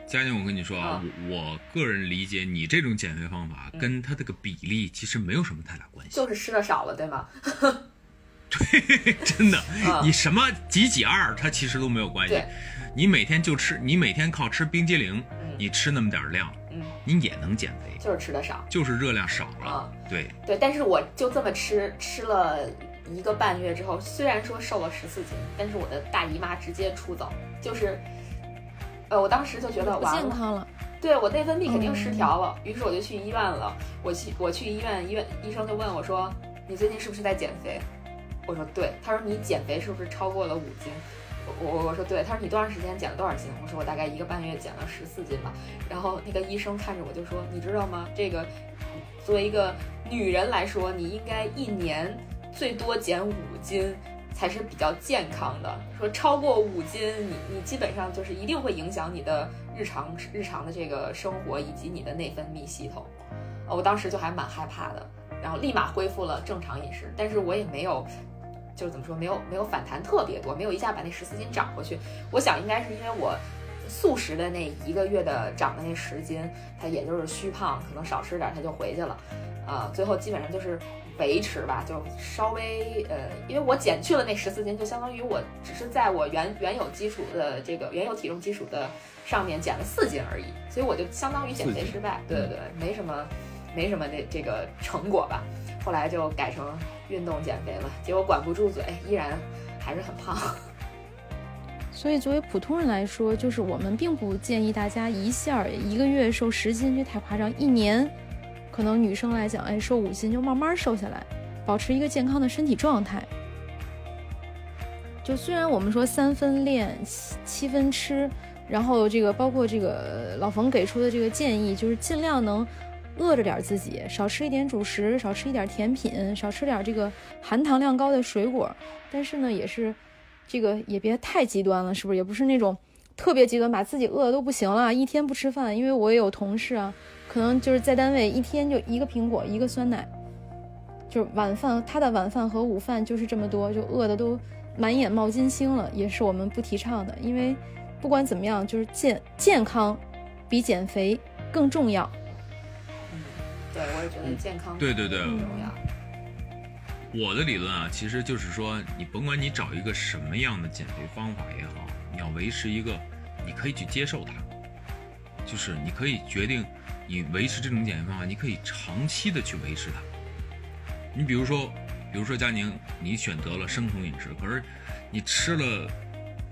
D: 佳宁，我跟你说啊，我我个人理解你这种减肥方法跟它这个比例其实没有什么太大关系，
B: 就是吃的少了，对吗？
D: 对，真的，你什么几几二，它其实都没有关系。你每天就吃，你每天靠吃冰激凌，你吃那么点量，嗯，你也能减肥，
B: 就是吃的少，
D: 就是热量少了。对。
B: 对，但是我就这么吃，吃了一个半月之后，虽然说瘦了十四斤，但是我的大姨妈直接出走，就是。呃，我当时就觉得完
A: 了，
B: 对我内分泌肯定失调了，于是我就去医院了。我去我去医院，医院医生就问我说：“你最近是不是在减肥？”我说：“对。”他说：“你减肥是不是超过了五斤？”我我我说：“对。”他说：“你多长时间减了多少斤？”我说：“我大概一个半月减了十四斤吧。”然后那个医生看着我就说：“你知道吗？这个作为一个女人来说，你应该一年最多减五斤。”才是比较健康的。说超过五斤，你你基本上就是一定会影响你的日常日常的这个生活以及你的内分泌系统。我当时就还蛮害怕的，然后立马恢复了正常饮食，但是我也没有，就是怎么说，没有没有反弹特别多，没有一下把那十四斤长回去。我想应该是因为我素食的那一个月的长的那十斤，它也就是虚胖，可能少吃点它就回去了。啊，最后基本上就是。维持吧，就稍微呃，因为我减去了那十四斤，就相当于我只是在我原原有基础的这个原有体重基础的上面减了四斤而已，所以我就相当于减肥失败。对对对，没什么没什么这这个成果吧。后来就改成运动减肥了，结果管不住嘴，依然还是很胖。
A: 所以作为普通人来说，就是我们并不建议大家一下一个月瘦十斤，这太夸张，一年。可能女生来讲，哎，瘦五斤就慢慢瘦下来，保持一个健康的身体状态。就虽然我们说三分练，七七分吃，然后这个包括这个老冯给出的这个建议，就是尽量能饿着点自己，少吃一点主食，少吃一点甜品，少吃点这个含糖量高的水果。但是呢，也是这个也别太极端了，是不是？也不是那种特别极端，把自己饿的都不行了，一天不吃饭。因为我也有同事啊。可能就是在单位一天就一个苹果一个酸奶，就是晚饭他的晚饭和午饭就是这么多，就饿的都满眼冒金星了，也是我们不提倡的。因为不管怎么样，就是健健康比减肥更重要。
B: 嗯，对，我也觉得健康
D: 对对对
B: 重要。
D: 我的理论啊，其实就是说，你甭管你找一个什么样的减肥方法也好，你要维持一个，你可以去接受它，就是你可以决定。你维持这种减肥方法，你可以长期的去维持它。你比如说，比如说佳宁，你选择了生酮饮食，可是你吃了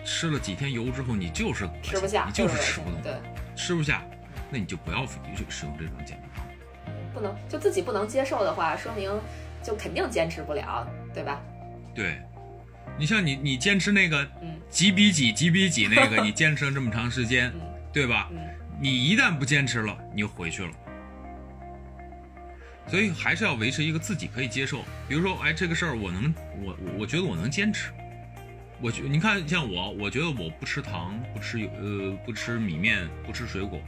D: 吃了几天油之后，你就是
B: 吃不下，
D: 你就是吃不动，
B: 对，
D: 吃不下，那你就不要去使用这种减肥方法。
B: 不能就自己不能接受的话，说明就肯定坚持不了，对吧？
D: 对，你像你你坚持那个
B: 嗯
D: 几比几几比几那个，你坚持了这么长时间，
B: 嗯
D: 对吧？
B: 嗯
D: 你一旦不坚持了，你就回去了。所以还是要维持一个自己可以接受，比如说，哎，这个事儿我能，我我我觉得我能坚持。我觉你看，像我，我觉得我不吃糖，不吃油，呃，不吃米面，不吃水果，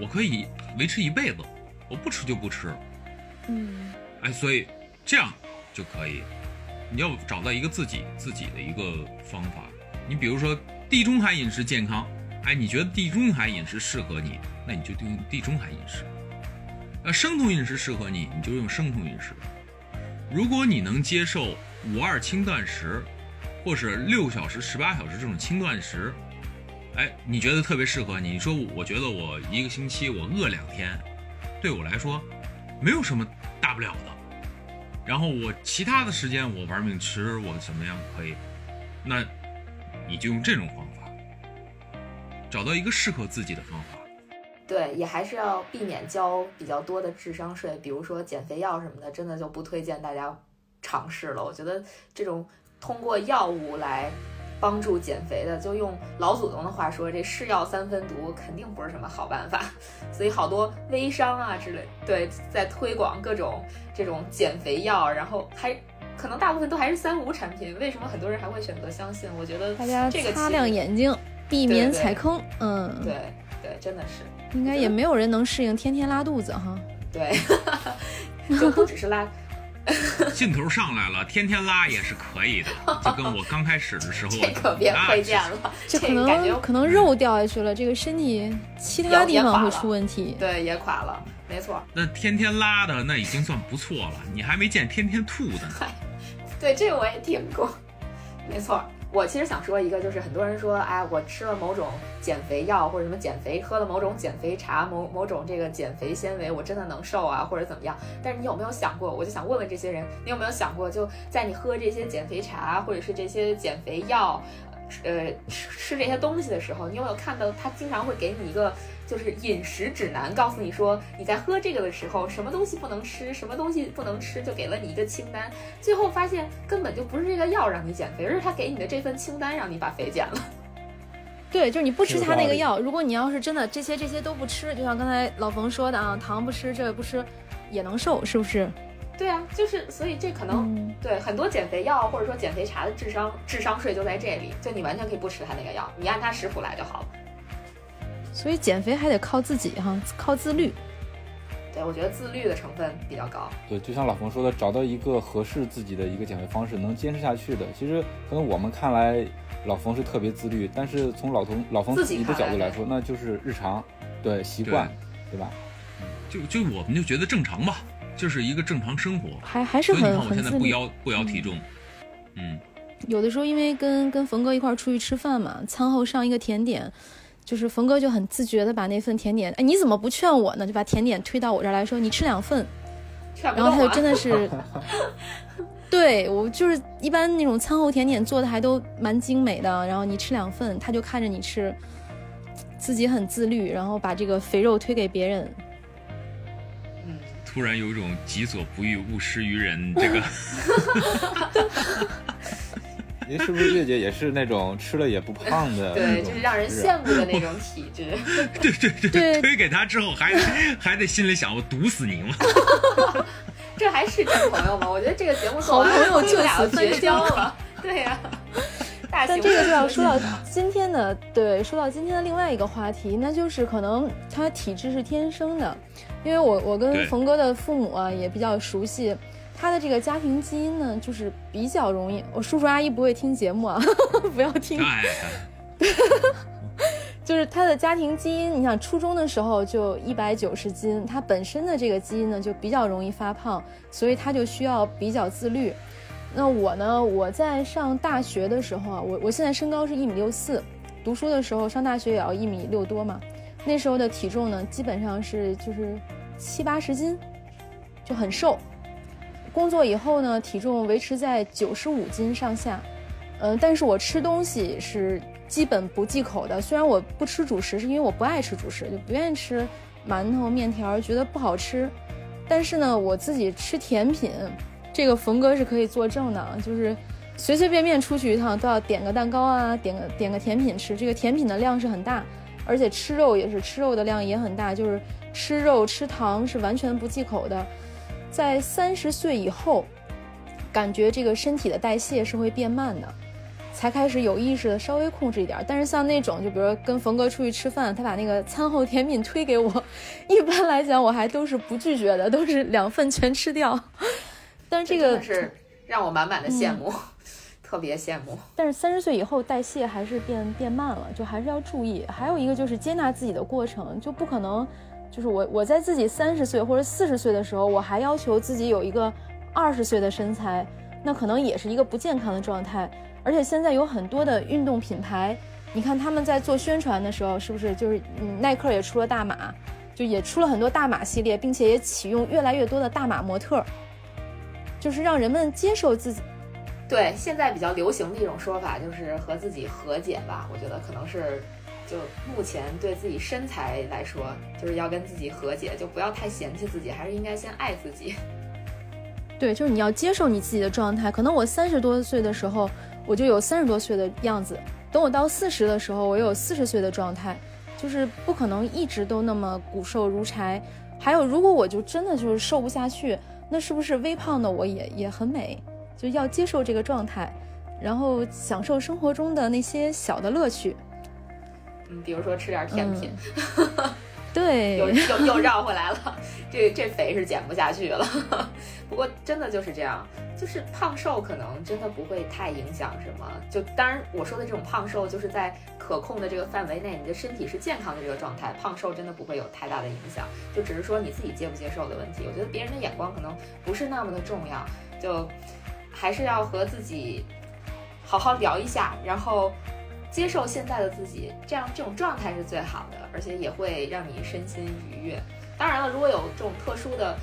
D: 我可以维持一辈子，我不吃就不吃。
A: 嗯
D: 哎，所以这样就可以。你要找到一个自己自己的一个方法。你比如说地中海饮食健康，哎，你觉得地中海饮食适合你，那你就用地中海饮食。呃，生酮饮食适合你，你就用生酮饮食。如果你能接受五二轻断食，或是六小时、十八小时这种轻断食，哎，你觉得特别适合你。你说，我觉得我一个星期我饿两天，对我来说没有什么大不了的。然后我其他的时间我玩命吃，我怎么样可以？那你就用这种方法，找到一个适合自己的方法。
B: 对，也还是要避免交比较多的智商税，比如说减肥药什么的，真的就不推荐大家尝试了。我觉得这种通过药物来帮助减肥的，就用老祖宗的话说，这是药三分毒，肯定不是什么好办法。所以好多微商啊之类，对，在推广各种这种减肥药，然后还可能大部分都还是三无产品。为什么很多人还会选择相信？我觉得
A: 大家
B: 这个
A: 擦亮眼睛，避免踩坑。嗯，
B: 对对，真的是
A: 应该也没有人能适应天天拉肚子哈。
B: 对，就不只是拉。
D: 劲头上来了，天天拉也是可以的，就跟我刚开始的时候，
B: 这可别
D: 那
B: 推荐了，
A: 这可能可能肉掉下去了，这个身体其他地方会出问题。
B: 对，也垮了，没错。
D: 那天天拉的那已经算不错了，你还没见天天吐的呢。
B: 对，这个我也听过，没错。我其实想说一个，就是很多人说，哎，我吃了某种减肥药或者什么减肥，喝了某种减肥茶，某某种这个减肥纤维，我真的能瘦啊，或者怎么样？但是你有没有想过，我就想问问这些人，你有没有想过，就在你喝这些减肥茶或者是这些减肥药，呃，吃吃这些东西的时候，你有没有看到他经常会给你一个就是饮食指南，告诉你说你在喝这个的时候，什么东西不能吃，什么东西不能吃，就给了你一个清单。最后发现根本就不是这个药让你减肥，而是他给你的这份清单让你把肥减了。
A: 对，就是你不吃他那个药，如果你要是真的这些这些都不吃，就像刚才老冯说的啊，糖不吃，这个不吃，也能瘦，是不是？
B: 对啊，就是所以这可能、
A: 嗯，
B: 对很多减肥药或者说减肥茶的智商智商税就在这里，就你完全可以不吃他那个药，你按他食谱来就好了。
A: 所以减肥还得靠自己哈，靠自律。
B: 对我觉得自律的成分比较高。
C: 对，就像老冯说的，找到一个合适自己的一个减肥方式，能坚持下去的。其实可能我们看来，老冯是特别自律，但是从老冯老冯
B: 自
C: 自己的角度来说，那就是日常，对习惯，对吧？
D: 就就我们就觉得正常吧，就是一个正常生活。
A: 还还是
D: 所以你看我
A: 很很自律。
D: 现在不摇不摇体重，嗯，
A: 有的时候因为跟跟冯哥一块儿出去吃饭嘛，餐后上一个甜点，就是冯哥就很自觉的把那份甜点，哎，你怎么不劝我呢？就把甜点推到我这儿来说，你吃两份，然后他就真的是，对我就是一般那种餐后甜点做的还都蛮精美的，然后你吃两份，他就看着你吃，自己很自律，然后把这个肥肉推给别人。
B: 嗯，
D: 突然有一种己所不欲，勿施于人 这个。
C: 您是不是月姐也是那种吃了也不胖的
B: 对，就是让人羡慕的那种体质。
D: 对对对
A: 对
D: 推给他之后还还得心里想，我毒死你吗？
B: 这还是真朋友吗？我觉得这个节目做
A: 好
B: 完
A: 朋友就此
B: 绝交了。对呀、大型
A: 但这个就要说到今天的，对，说到今天的另外一个话题，那就是可能他体质是天生的，因为我我跟
D: 对。
A: 冯哥的父母啊也比较熟悉，他的这个家庭基因呢，就是比较容易，我叔叔阿姨不会听节目啊，不要听，
D: 哎，
A: 就是他的家庭基因，你想初中的时候就一百九十斤，他本身的这个基因呢就比较容易发胖，所以他就需要比较自律。那我呢，我在上大学的时候啊，我我现在身高是一米六四，读书的时候上大学也要一米六多嘛，那时候的体重呢基本上是就是七八十斤，就很瘦。工作以后呢，体重维持在九十五斤上下，嗯、但是我吃东西是基本不忌口的。虽然我不吃主食，是因为我不爱吃主食，就不愿意吃馒头、面条，觉得不好吃。但是呢，我自己吃甜品，这个冯哥是可以作证的，就是随随便便出去一趟都要点个蛋糕啊，点个点个甜品吃。这个甜品的量是很大，而且吃肉也是吃肉的量也很大，就是吃肉吃糖是完全不忌口的。在三十岁以后，感觉这个身体的代谢是会变慢的。才开始有意识的稍微控制一点，但是像那种就比如说跟冯哥出去吃饭，他把那个餐后甜品推给我，一般来讲我还都是不拒绝的，都是两份全吃掉。但是这个
B: 是让我满满的羡慕，特别羡慕。
A: 但是三十岁以后代谢还是变变慢了，就还是要注意。还有一个就是接纳自己的过程，就不可能就是我我在自己三十岁或者四十岁的时候，我还要求自己有一个二十岁的身材，那可能也是一个不健康的状态。而且现在有很多的运动品牌，你看他们在做宣传的时候，是不是就是嗯，耐克也出了大码，就也出了很多大码系列，并且也启用越来越多的大码模特，就是让人们接受自己。
B: 对，现在比较流行的一种说法就是和自己和解吧。我觉得可能是，就目前对自己身材来说，就是要跟自己和解，就不要太嫌弃自己，还是应该先爱自己。
A: 对，就是你要接受你自己的状态。可能我三十多岁的时候。我就有三十多岁的样子，等我到四十的时候，我有四十岁的状态，就是不可能一直都那么骨瘦如柴。还有，如果我就真的就是瘦不下去，那是不是微胖的我也也很美？就要接受这个状态，然后享受生活中的那些小的乐趣。
B: 嗯，比如说吃点甜品。
A: 对，
B: 又又又绕回来了，这这肥是减不下去了。不过真的就是这样，就是胖瘦可能真的不会太影响什么。就当然我说的这种胖瘦，就是在可控的这个范围内，你的身体是健康的这个状态，胖瘦真的不会有太大的影响。就只是说你自己接不接受的问题。我觉得别人的眼光可能不是那么的重要，就还是要和自己好好聊一下，然后。接受现在的自己，这样这种状态是最好的，而且也会让你身心愉悦。当然了，如果有这种特殊的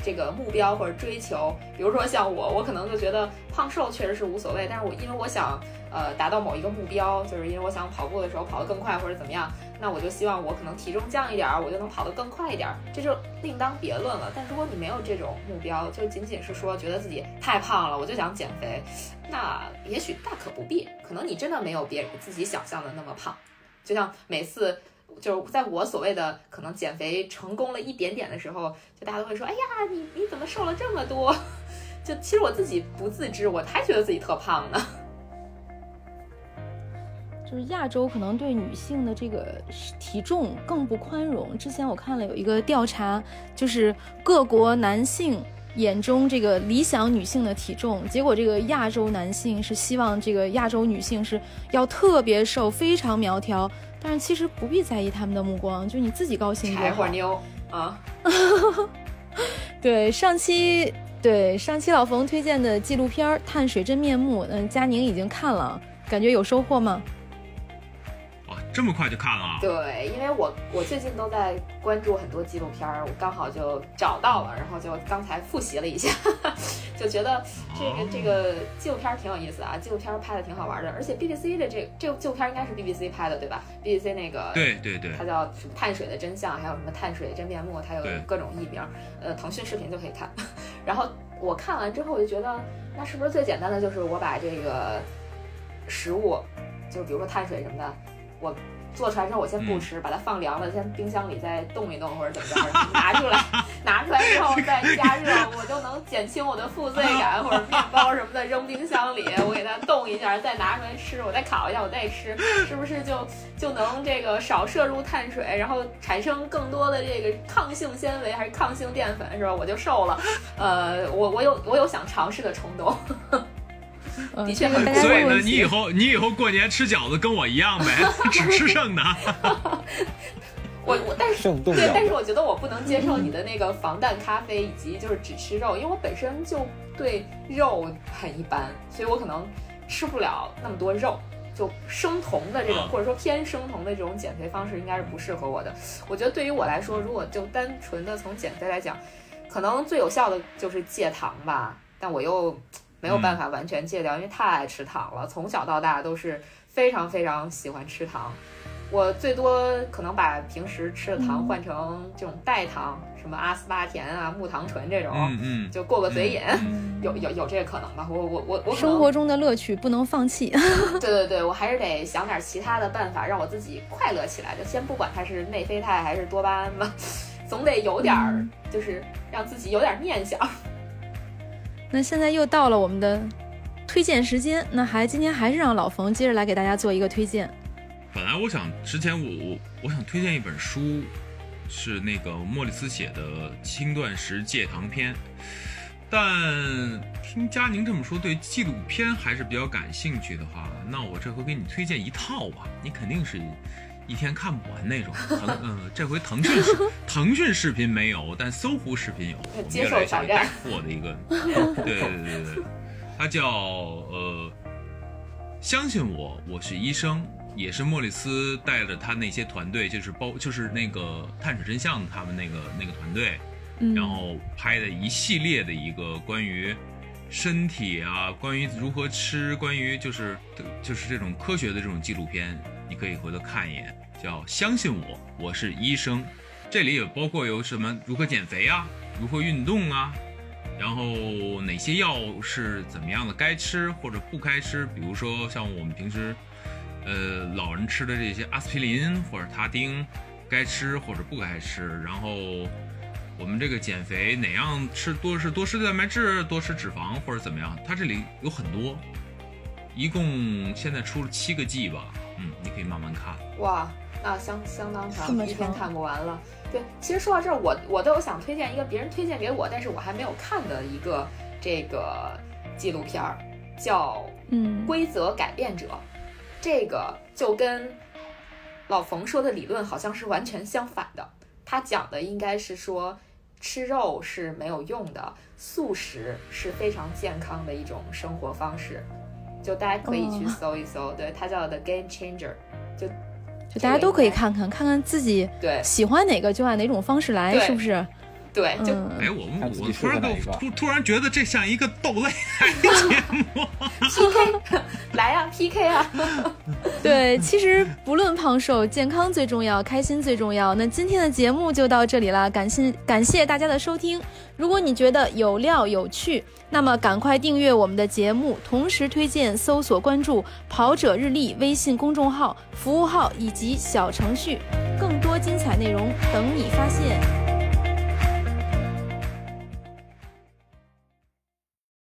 B: 这个目标或者追求，比如说像我，我可能就觉得胖瘦确实是无所谓，但是我因为我想呃达到某一个目标，就是因为我想跑步的时候跑得更快或者怎么样。那我就希望我可能体重降一点儿，我就能跑得更快一点儿，这就另当别论了。但如果你没有这种目标，就仅仅是说觉得自己太胖了，我就想减肥，那也许大可不必。可能你真的没有别人自己想象的那么胖。就像每次就是在我所谓的可能减肥成功了一点点的时候，就大家都会说：“哎呀，你你怎么瘦了这么多？” 就其实我自己不自知，我还觉得自己特胖呢。
A: 就是亚洲可能对女性的这个体重更不宽容。之前我看了有一个调查，就是各国男性眼中这个理想女性的体重，结果这个亚洲男性是希望这个亚洲女性是要特别瘦、非常苗条。但是其实不必在意他们的目光，就你自己高兴就好。柴
B: 火妞啊，
A: 对上期对上期老冯推荐的纪录片《碳水真面目》，嗯，佳宁已经看了，感觉有收获吗？
D: 这么快就看了？
B: 对，因为我我最近都在关注很多纪录片儿，我刚好就找到了，然后就刚才复习了一下，就觉得这个这个纪录片儿挺有意思啊，纪录片儿拍的挺好玩的，而且 BBC 的这这个纪录片儿应该是 BBC 拍的对吧？BBC 那个
D: 对对对，
B: 它叫什么碳水的真相，还有什么碳水真面目，它有各种译名，呃，腾讯视频就可以看。然后我看完之后，我就觉得那是不是最简单的就是我把这个食物，就比如说碳水什么的。我做出来之后，我先不吃，把它放凉了，先冰箱里再冻一冻或者怎么着，拿出来，拿出来之后再加热，我就能减轻我的负罪感，或者面包什么的扔冰箱里，我给它冻一下，再拿出来吃，我再烤一下，我再吃，是不是就就能这个少摄入碳水，然后产生更多的这个抗性纤维还是抗性淀粉，是吧？我就瘦了。呃，我我有我有想尝试的冲动。的确，
D: 所以呢，你以后你以后过年吃饺子跟我一样呗，只吃剩的。
B: 我我但是对，但是我觉得我不能接受你的那个防弹咖啡以及就是只吃肉，因为我本身就对肉很一般，所以我可能吃不了那么多肉。就生酮的这种或者说偏生酮的这种减肥方式应该是不适合我的。我觉得对于我来说，如果就单纯的从减肥来讲，可能最有效的就是戒糖吧，但我又。没有办法完全戒掉，因为太爱吃糖了。从小到大都是非常非常喜欢吃糖，我最多可能把平时吃的糖换成这种代糖，什么阿斯巴甜啊、木糖醇这种，
D: 嗯嗯，
B: 就过个嘴瘾，有有有这个可能吧？我我我我
A: 生活中的乐趣不能放弃。
B: 对对对，我还是得想点其他的办法让我自己快乐起来。就先不管它是内啡肽还是多巴胺吧，总得有点儿，就是让自己有点念想。
A: 那现在又到了我们的推荐时间，那还今天还是让老冯接着来给大家做一个推荐。
D: 本来我想之前我我我想推荐一本书，是那个莫里斯写的《轻断食戒糖篇》，但听佳宁这么说，对纪录片还是比较感兴趣的话，那我这回给你推荐一套吧，你肯定是一天看不完那种。腾嗯，这回腾讯视 腾讯视频没有，但搜狐视频有，
B: 接受挑
D: 战，带货的一个，对对对对，他叫呃，相信我，我是医生。也是莫里斯带着他那些团队，就是包就是那个探索真相他们那个那个团队，然后拍的一系列的一个关于身体啊，关于如何吃，关于就是就是这种科学的这种纪录片，你可以回头看一眼，叫相信我，我是医生。这里也包括有什么如何减肥啊，如何运动啊，然后哪些药是怎么样的该吃或者不该吃，比如说像我们平时。呃，老人吃的这些阿司匹林或者他汀，该吃或者不该吃。然后我们这个减肥哪样吃多是多吃蛋白质，多吃脂肪或者怎么样？它这里有很多，一共现在出了七个季吧。嗯，你可以慢慢看。
B: 哇，那相相当长，一天看不完了。对，其实说到这儿，我我都有想推荐一个别人推荐给我，但是我还没有看的一个这个纪录片儿，叫《
A: 嗯
B: 规则改变者》。这个就跟老冯说的理论好像是完全相反的。他讲的应该是说，吃肉是没有用的，素食是非常健康的一种生活方式。就大家可以去搜一搜，对，它叫 The Game Changer，就
A: 就大家都可以看看，看看自己
B: 对。
A: 喜欢哪个就按哪种方式来，是不是？
B: 对，就
D: 哎，我们我突然突突然觉得这像一个斗类 节目
B: ，PK 来呀，PK 啊！
A: 对，其实不论胖瘦，健康最重要，开心最重要。那今天的节目就到这里啦，感谢感谢大家的收听。如果你觉得有料有趣，那么赶快订阅我们的节目，同时推荐搜索关注“跑者日历”微信公众号、服务号以及小程序，更多精彩内容等你发现。